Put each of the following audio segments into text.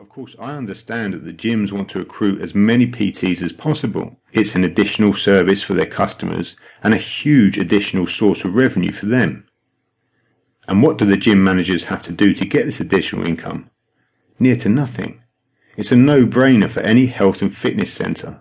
Of course, I understand that the gyms want to recruit as many PTs as possible. It's an additional service for their customers and a huge additional source of revenue for them. And what do the gym managers have to do to get this additional income? Near to nothing. It's a no brainer for any health and fitness centre.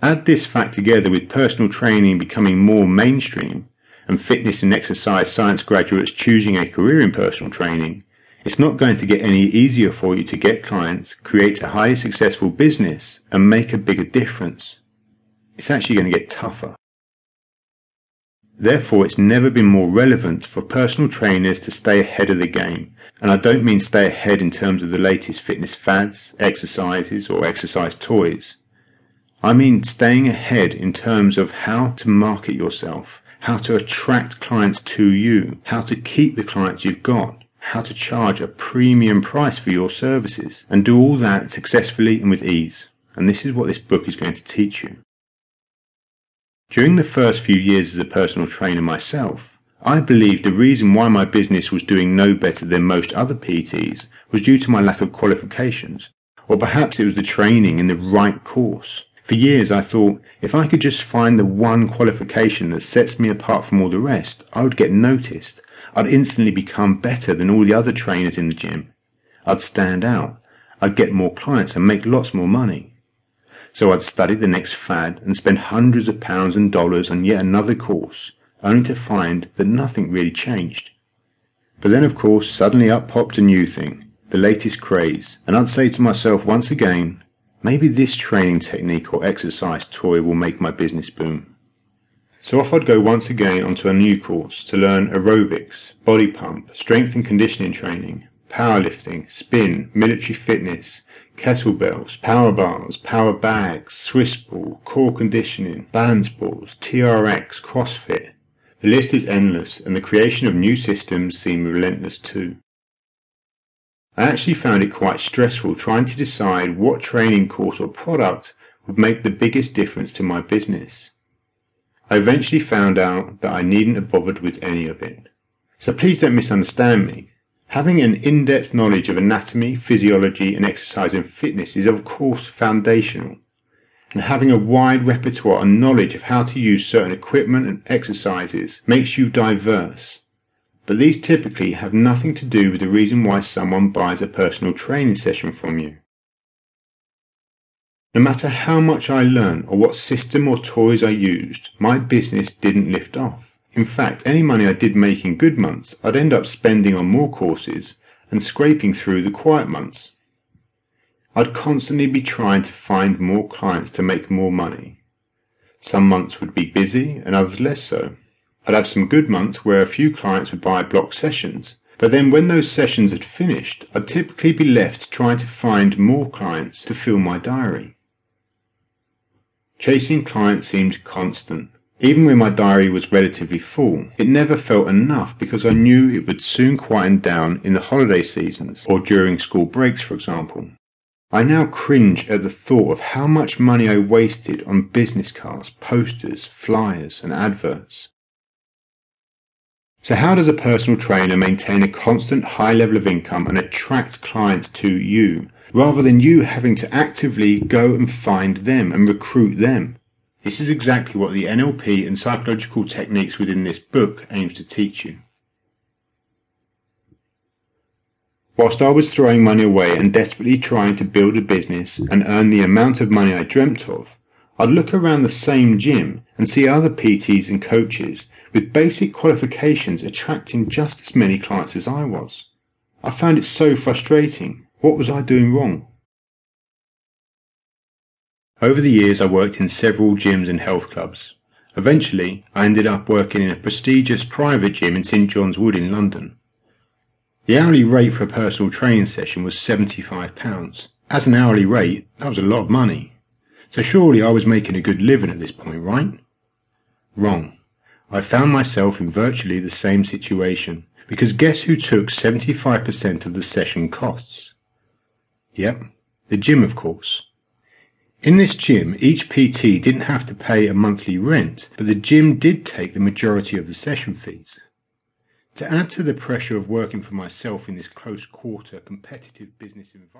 Add this fact together with personal training becoming more mainstream and fitness and exercise science graduates choosing a career in personal training, it's not going to get any easier for you to get clients, create a highly successful business, and make a bigger difference. It's actually going to get tougher. Therefore, it's never been more relevant for personal trainers to stay ahead of the game. And I don't mean stay ahead in terms of the latest fitness fads, exercises, or exercise toys. I mean staying ahead in terms of how to market yourself, how to attract clients to you, how to keep the clients you've got, how to charge a premium price for your services, and do all that successfully and with ease. And this is what this book is going to teach you. During the first few years as a personal trainer myself, I believed the reason why my business was doing no better than most other PTs was due to my lack of qualifications, or perhaps it was the training in the right course. For years I thought if I could just find the one qualification that sets me apart from all the rest, I would get noticed I'd instantly become better than all the other trainers in the gym. I'd stand out. I'd get more clients and make lots more money. So I'd study the next fad and spend hundreds of pounds and dollars on yet another course, only to find that nothing really changed. But then, of course, suddenly up popped a new thing, the latest craze, and I'd say to myself once again, maybe this training technique or exercise toy will make my business boom. So off I'd go once again onto a new course to learn aerobics, body pump, strength and conditioning training, powerlifting, spin, military fitness, kettlebells, power bars, power bags, Swiss ball, core conditioning, balance balls, TRX, CrossFit. The list is endless and the creation of new systems seem relentless too. I actually found it quite stressful trying to decide what training course or product would make the biggest difference to my business. I eventually found out that I needn't have bothered with any of it. So please don't misunderstand me. Having an in-depth knowledge of anatomy, physiology and exercise and fitness is of course foundational. And having a wide repertoire and knowledge of how to use certain equipment and exercises makes you diverse. But these typically have nothing to do with the reason why someone buys a personal training session from you. No matter how much I learned or what system or toys I used, my business didn't lift off. In fact, any money I did make in good months, I'd end up spending on more courses and scraping through the quiet months. I'd constantly be trying to find more clients to make more money. Some months would be busy and others less so. I'd have some good months where a few clients would buy block sessions, but then when those sessions had finished, I'd typically be left trying to find more clients to fill my diary. Chasing clients seemed constant. Even when my diary was relatively full, it never felt enough because I knew it would soon quieten down in the holiday seasons or during school breaks, for example. I now cringe at the thought of how much money I wasted on business cards, posters, flyers, and adverts. So, how does a personal trainer maintain a constant high level of income and attract clients to you rather than you having to actively go and find them and recruit them. This is exactly what the NLP and psychological techniques within this book aims to teach you. Whilst I was throwing money away and desperately trying to build a business and earn the amount of money I dreamt of, I'd look around the same gym and see other PTs and coaches with basic qualifications attracting just as many clients as I was. I found it so frustrating what was I doing wrong? Over the years, I worked in several gyms and health clubs. Eventually, I ended up working in a prestigious private gym in St John's Wood in London. The hourly rate for a personal training session was £75. As an hourly rate, that was a lot of money. So surely I was making a good living at this point, right? Wrong. I found myself in virtually the same situation, because guess who took 75% of the session costs? Yep, the gym, of course. In this gym, each PT didn't have to pay a monthly rent, but the gym did take the majority of the session fees. To add to the pressure of working for myself in this close quarter competitive business environment,